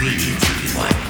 Three, two, one.